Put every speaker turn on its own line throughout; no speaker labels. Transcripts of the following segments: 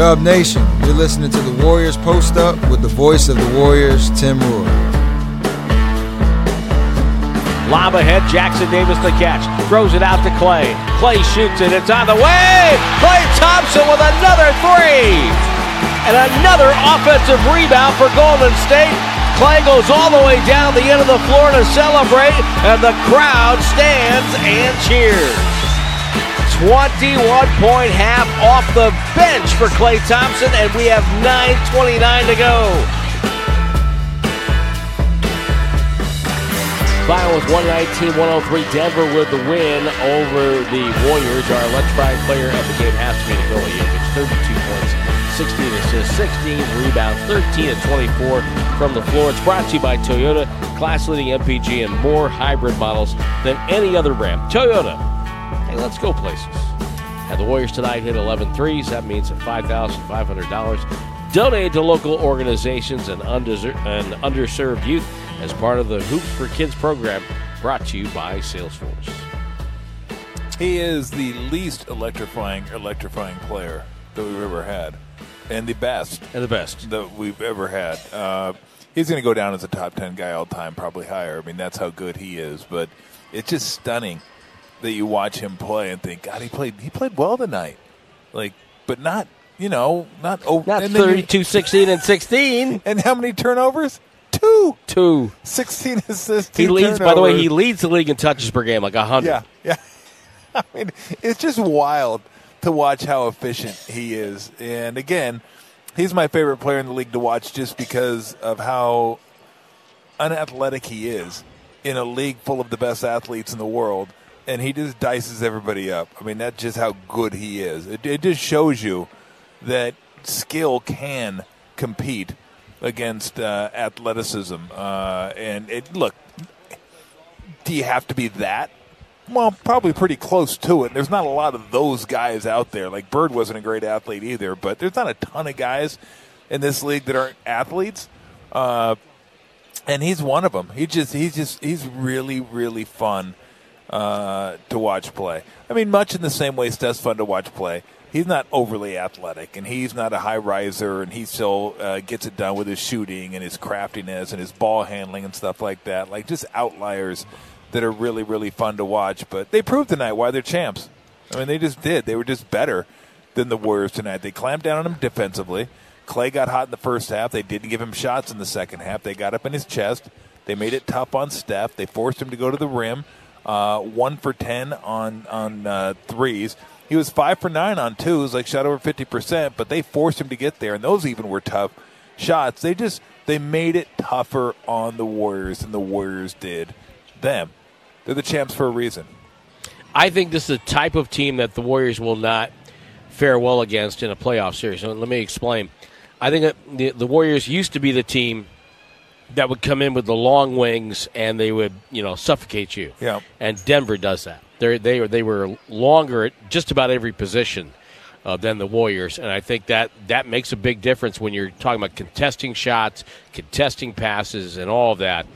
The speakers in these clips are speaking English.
Dub Nation, you're listening to the Warriors Post Up with the voice of the Warriors, Tim Roye.
Lob ahead, Jackson Davis the catch. Throws it out to Klay. Klay shoots it. It's on the way. Klay Thompson with another three. And another offensive rebound for Golden State. Klay goes all the way down the end of the floor to celebrate, and the crowd stands and cheers. 21 point half off the bench for Klay Thompson, and we have 9.29 to go. Final was 119 103. Denver with the win over the Warriors. Our electrifying player of the game has to be Nikola Jokic. 32 points, 16 assists, 16 rebounds, 13 and 24 from the floor. It's brought to you by Toyota, class leading MPG and more hybrid models than any other brand. Toyota. Hey, let's go places. And the Warriors tonight hit 11 threes. That means $5,500 donated to local organizations and, and underserved youth as part of the Hoops for Kids program brought to you by Salesforce.
He is the least electrifying, electrifying player that we've ever had, and the best
And the best.
that we've ever had. Uh, he's going to go down as a top ten guy all time, probably higher. I mean, that's how good he is. But it's just stunning that you watch him play and think, God, he played he played well tonight. Like, but not you know not oh
Not
and then you-
32, 16, and 16.
and how many turnovers? Two.
Two.
16 assists.
He leads, by the way, he leads the league in touches per game, like 100.
Yeah, yeah. I mean, it's just wild to watch how efficient he is. And again, he's my favorite player in the league to watch just because of how unathletic he is in a league full of the best athletes in the world. And he just dices everybody up. I mean, that's just how good he is. It, it just shows you that skill can compete against uh, athleticism. Uh, and it, look, do you have to be that? Well, probably pretty close to it. There's not a lot of those guys out there. Like Bird wasn't a great athlete either, but there's not a ton of guys in this league that aren't athletes. Uh, and he's one of them. He just he's just he's really really fun uh, to watch play. I mean, much in the same way Steph's fun to watch play. He's not overly athletic, and he's not a high riser, and he still uh, gets it done with his shooting and his craftiness and his ball handling and stuff like that. Like just outliers that are really really fun to watch. But they proved tonight why they're champs. I mean, they just did. They were just better than the Warriors tonight. They clamped down on him defensively. Klay got hot in the first half. They didn't give him shots in the second half. They got up in his chest. They made it tough on Steph. They forced him to go to the rim. Uh, one for ten on on uh, threes. He was five for nine on twos, like shot over fifty percent. But they forced him to get there, and those even were tough shots. They just they made it tougher on the Warriors than the Warriors did them. They're the champs for a reason.
I think this is the type of team that the Warriors will not fare well against in a playoff series. So let me explain. I think the, the Warriors used to be the team that would come in with the long wings and they would, you know, suffocate you.
Yeah.
And Denver does that. They're, they were they were longer at just about every position uh, than the Warriors, and I think that that makes a big difference when you're talking about contesting shots, contesting passes, and all of that.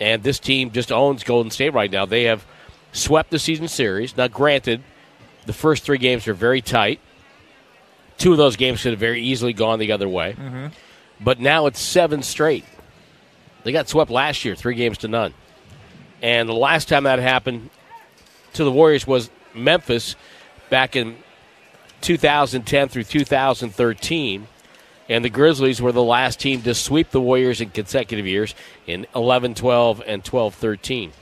And this team just owns Golden State right now. They have swept the season series. Now, granted, the first three games are very tight. Two of those games could have very easily gone the other way. But now it's seven straight. They got swept last year, three games to none. And the last time that happened to the Warriors was Memphis back in 2010 through 2013. And the Grizzlies were the last team to sweep the Warriors in consecutive years in 11 12 and 12 13.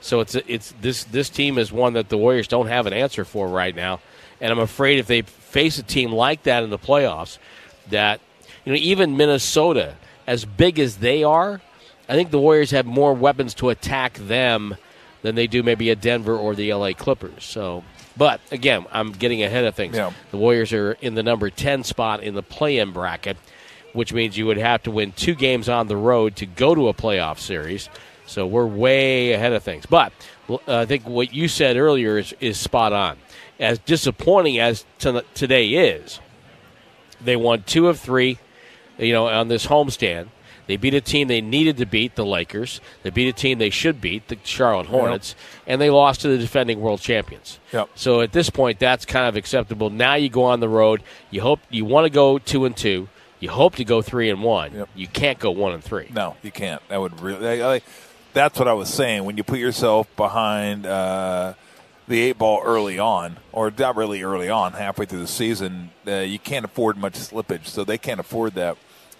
So it's it's this this team is one that the Warriors don't have an answer for right now, and I'm afraid if they face a team like that in the playoffs, that you know even Minnesota, as big as they are, I think the Warriors have more weapons to attack them than they do maybe a Denver or the LA Clippers. So, but again, I'm getting ahead of things.
Yeah.
The Warriors are in the number 10 spot in the play-in bracket, which means you would have to win two games on the road to go to a playoff series. So we're way ahead of things. But uh, I think what you said earlier is, is spot on. As disappointing as to- today is, they won two of three, you know, on this homestand. They beat a team they needed to beat, the Lakers. They beat a team they should beat, the Charlotte Hornets, and they lost to the defending world champions.
Yep.
So at this point, that's kind of acceptable. Now you go on the road. You hope you want to go two and two. You hope to go three and one.
Yep.
You can't go one and three.
No, you can't. That would really. I, I, that's what I was saying. When you put yourself behind uh, the eight ball early on, or not really early on, halfway through the season, uh, you can't afford much slippage. So they can't afford that.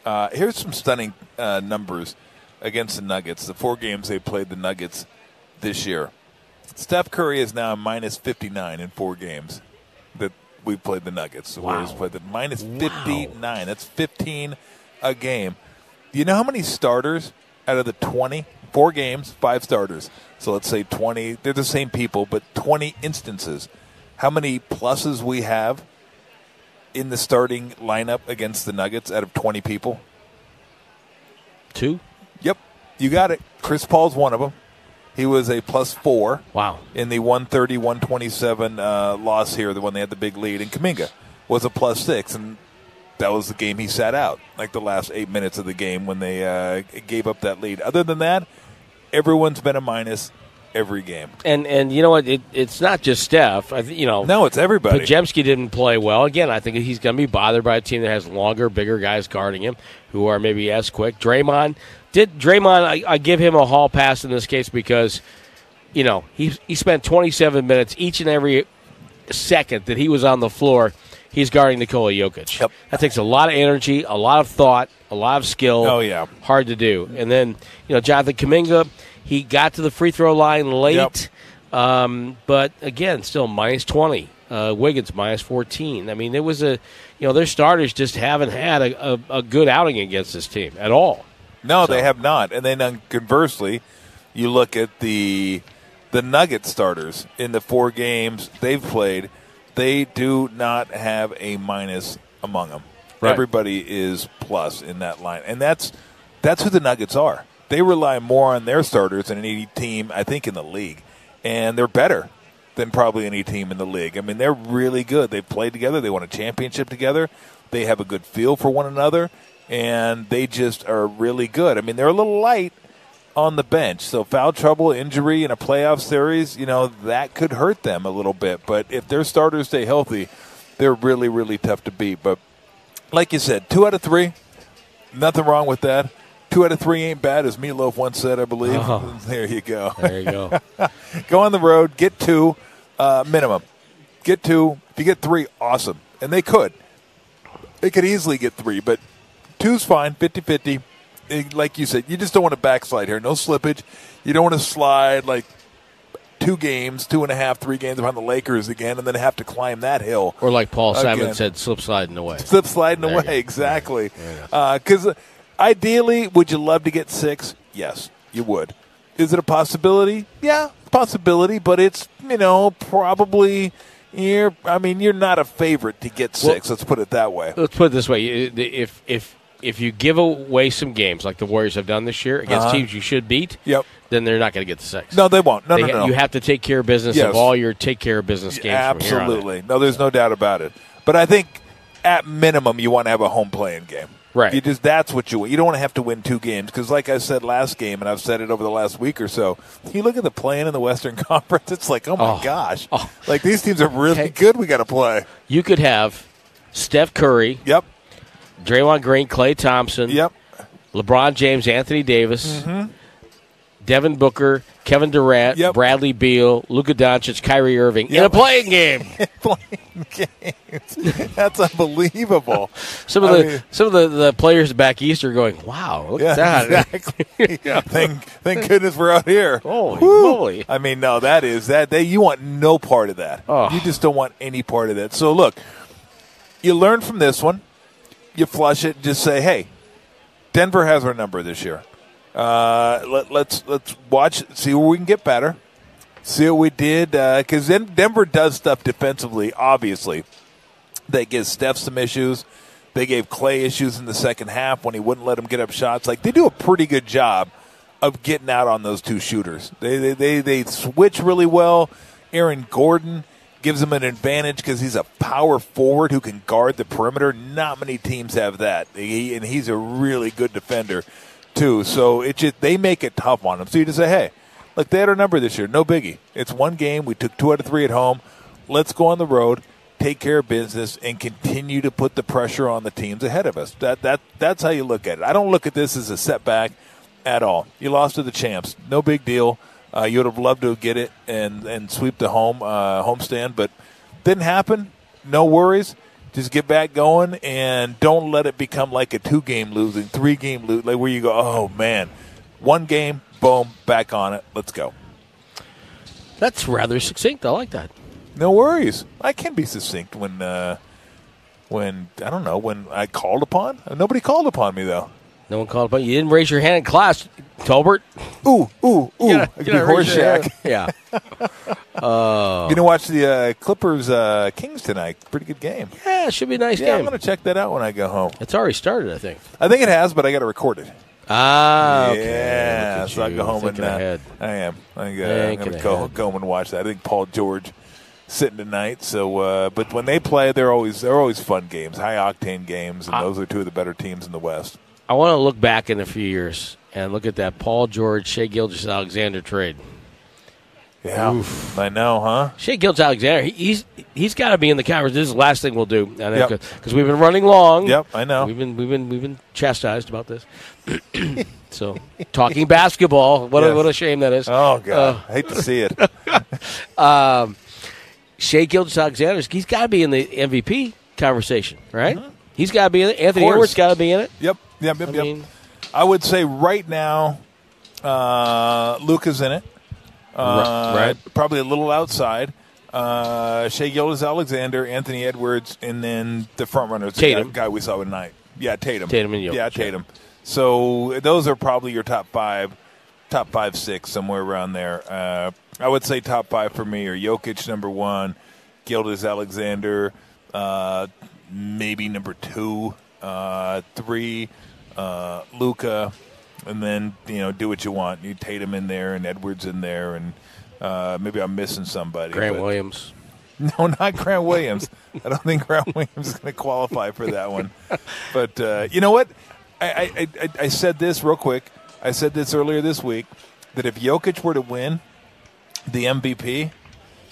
Uh, here's some stunning uh, numbers against the Nuggets. The four games they played the Nuggets this year. Steph Curry is now minus 59 in four games that we played the Nuggets. The
Wow.
Warriors played the minus 59. That's 15 a game. Do you know how many starters out of the 20? Four games, five starters. So let's say 20. They're the same people, but 20 instances. How many pluses we have in the starting lineup against the Nuggets out of 20 people?
Two?
Yep, you got it. Chris Paul's one of them. He was a plus four
Wow.
in the 130 127 uh, loss here, the one they had the big lead. And Kuminga was a plus six, and that was the game he sat out, like the last eight minutes of the game when they uh, gave up that lead. Other than that, everyone's been a minus every game.
And and you know what? It, it's not just Steph. I th- you know,
No, it's everybody.
Podziemski didn't play well. Again, I think he's going to be bothered by a team that has longer, bigger guys guarding him who are maybe as quick. Draymond did Draymond. I, I give him a hall pass in this case because you know he he spent 27 minutes each and every second that he was on the floor. He's guarding Nikola Jokic.
Yep.
That takes a lot of energy, a lot of thought, a lot of skill.
Oh, yeah.
hard to do. And then you know Jonathan Kuminga, he got to the free throw line late.
Yep.
Um, but again, still minus 20. Uh, Wiggins minus 14. I mean, it was a, you know, their starters just haven't had a, a, a good outing against this team at all.
No,
So-
they have not. And then um, conversely, you look at the the Nugget starters in the four games they've played. They do not have a minus among them.
Right.
Everybody is plus in that line, and that's that's who the Nuggets are. They rely more on their starters than any team I think in the league, and they're better than probably any team in the league. I mean, they're really good. They played together. They won a championship together. They have a good feel for one another, and they just are really good. I mean, they're a little light on the bench, so foul trouble, injury in a playoff series, you know, that could hurt them a little bit. But if their starters stay healthy, they're really, really tough to beat. But like you said, two out of three, nothing wrong with that. Two out of three ain't bad, as Meatloaf once said, I believe.
Oh.
There you go.
There you go.
go on the road, get two uh, minimum. Get two. If you get three, awesome. And they could. They could easily get three, but two's fine, 50 50. Eh, like you said, you just don't want to backslide here. No slippage. You don't want to slide like two games, two and a half, three games behind the Lakers again, and then have to climb that hill.
or like Paul Simon said, slip sliding away.
Slip sliding
There
away, exactly. Because uh, uh, ideally, would you love to get six? Yes, you would. Is it a possibility? Yeah, possibility, but it's you know probably you're. I mean, you're not a favorite to get six. let's put it that way.
Let's put it this way: if if if you give away some games like the Warriors have done this year against
Uh-huh.
teams you should beat,
Yep.
then they're not going to get the six.
No, they won't. No,
They
no,
ha-
no.
You have to take care of business
Yes.
of all your take care of business games. from here on.
Absolutely. No, there's no doubt about it. But I think at minimum you want to have a home play-in game.
Right.
You just that's what you want. You don't want to have to win two games because, like I said last game, and I've said it over the last week or so. You look at the playing in the Western Conference. It's like, oh my
Oh.
gosh,
Oh.
like these teams are really
Hey.
good. We got to play.
You could have Steph Curry,
Yep.
Draymond Green, Klay Thompson,
Yep.
LeBron James, Anthony Davis, mm-hmm. Devin Booker, Kevin Durant.
Yep.
Bradley Beal, Luka Doncic, Kyrie Irving in a play-in game.
play-in games. That's unbelievable.
Some of
I
the
mean-
some of the, the players back east are going, "Wow, look
Yeah,
at that!"
exactly. thank, thank goodness we're out here.
Holy
Woo.
moly.
I mean, no, that is that. They, you want no part of that.
Oh.
You just don't want any part of that. So look, you learn from this one. You flush it. Just say, hey, Denver has our number this year. Uh, let, let's let's watch, see where we can get better. See what we did because then Denver does stuff defensively. Obviously, they give Steph some issues. They gave Klay issues in the second half when he wouldn't let him get up shots. Like they do a pretty good job of getting out on those two shooters. They they they, they switch really well. Aaron Gordon gives him an advantage because he's a power forward who can guard the perimeter. Not many teams have that, he, and he's a really good defender. Too. So it just they make it tough on them. So you just say, hey, look, they had our number this year. No biggie. It's one game. We took two out of three at home. Let's go on the road, take care of business, and continue to put the pressure on the teams ahead of us. That that that's how you look at it. I don't look at this as a setback at all. You lost to the champs. No big deal. Uh, you would have loved to get it and and sweep the home uh, homestand, but didn't happen. No worries. Just get back going and don't let it become like a two game losing, three game lose, like where you go, oh man, one game, boom, back on it. Let's go.
That's rather succinct. I like that.
No worries. I can be succinct when uh, when I don't know when I called upon. Nobody called upon me though.
No one called upon you. didn't raise your hand in class, Tolbert.
Ooh, ooh, ooh!
You
I could be Horshack.
Yeah.
You gonna watch the uh, Clippers uh, Kings tonight? Pretty good game.
yeah, it should be a nice
Yeah, I'm gonna check that out when I go home.
It's already started, I think.
I think it has, but I got to record it.
Ah, okay.
Yeah, so I go home and
thinking
uh,
ahead.
I am. I think, uh, I'm going to go,
ahead.
go home and watch that. I think Paul George sitting tonight. So, uh, but when they play, they're always they're always fun games, high octane games, and those are two of the better teams in the West.
I want to look back in a few years and look at that Paul George, Shai Gilgeous Alexander trade.
Yeah, I know, huh?
Shai Gilgeous Alexander, he, he's he's got to be in the conference. This is the last thing we'll do, because
Yep.
we've been running long.
Yep, I know.
We've been we've been we've been chastised about this. so talking basketball, what a, what a shame that is.
Oh God,
Uh,
I hate to see it.
Shai Gilgeous Alexander, he's got to be in the MVP conversation, right?
Mm-hmm.
He's got to be in it. Anthony
course.
Edwards got to be in it.
yep, yep, yep,
I
yep.
mean,
I would say right now, uh, Luka's in it. Uh,
right.
Probably a little outside. Uh, Shai Gilgeous Alexander, Anthony Edwards, and then the front runners. the
Tatum.
guy, guy we saw tonight. Yeah, Tatum.
Tatum and Jokic,
Yeah,
yeah.
Tatum. So those are probably your top five, top five, six, somewhere around there. Uh, I would say top five for me are Jokic number one, Gilgeous Alexander, uh, maybe number two, uh, three, uh, Luka, and then you know do what you want. You Tatum in there and Edwards in there, and uh, maybe I'm missing somebody.
Grant
but-
Williams.
no, not Grant Williams. I don't think Grant Williams is going to qualify for that one. But uh, you know what? I, I, I, I said this real quick. I said this earlier this week that if Jokic were to win the MVP,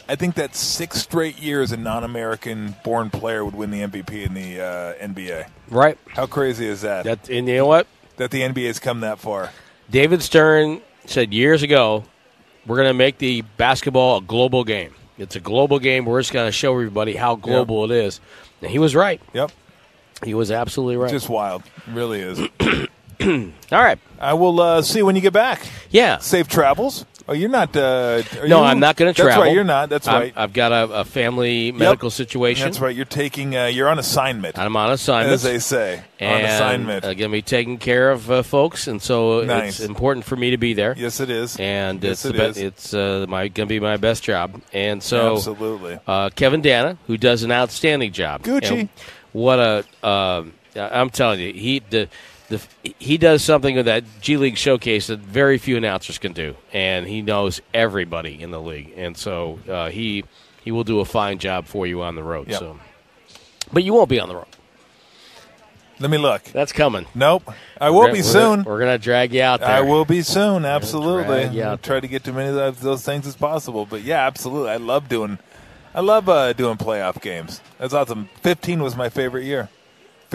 I think that six straight years a non-American born player would win the MVP in the uh, NBA.
Right.
How crazy is that?
That and you know what?
That the NBA has come that far.
David Stern said years ago, we're going to make the basketball a global game. It's a global game. We're just going to show everybody how global it is. And he was right.
Yep,
He was absolutely right.
just wild. It really is.
All right.
I will uh, see you when you get back.
Yeah.
Safe travels. Oh, you're not. Uh,
No,
you?
I'm not going to travel.
That's right. You're not. That's
I'm-
right.
I've got a, a family medical situation.
That's right. You're taking. Uh, you're on assignment,
I'm on assignment.
as they say. on assignment.
uh, going to be taking care of uh, folks, and so
Nice.
it's important for me to be there.
yes, it is.
And
Yes,
it's
it is.
it's uh, my going to be my best job. And so
Absolutely.
uh, Kevin Danna, who does an outstanding job.
Gucci.
And what a um, I'm telling you, he the the he does something with that G League showcase that very few announcers can do, and he knows everybody in the league, and so uh, he he will do a fine job for you on the road.
Yep.
So, but you won't be on the road.
Let me look.
That's coming.
Nope. I will
We're
be
gonna-
soon.
We're gonna drag you out there.
I will be soon. Absolutely.
drag you
I'll
out
try to get to many of those- things as possible. But yeah, absolutely. I love doing. I love uh, doing playoff games. That's awesome. 15 was my favorite year.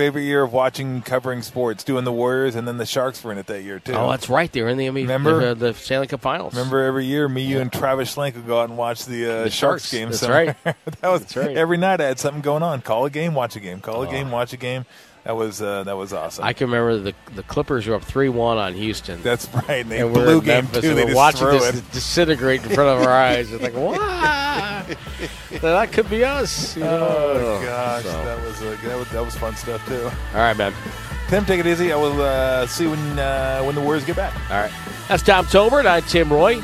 Favorite year of watching, covering sports, doing the Warriors, and then the Sharks were in it that year too.
Oh, that's right. They're in the NBA,
Remember?
the, the Stanley Cup Finals.
Remember every year, me, you, and Travis Schlenk would go out and watch the, uh,
The
Sharks,
Sharks.
game.
That's
somewhere.
right.
that was
That's right.
every night. I had something going on. Call a game, watch a game. Call a game, watch a game. That was uh, that was awesome.
I can remember the the Clippers were up three one on Houston.
That's right. And they
and we're
blew
in
game
Memphis,
two.
and
They
we're watching this
it.
disintegrate in front of our eyes. It's like, what? that could be us. you know?
Oh gosh,
So,
that was uh, that was that was fun stuff too.
all right, man.
Tim, take it easy. I will uh, see when uh, when the Warriors get back.
All right. That's Tom Tolbert. I'm Tim Roye.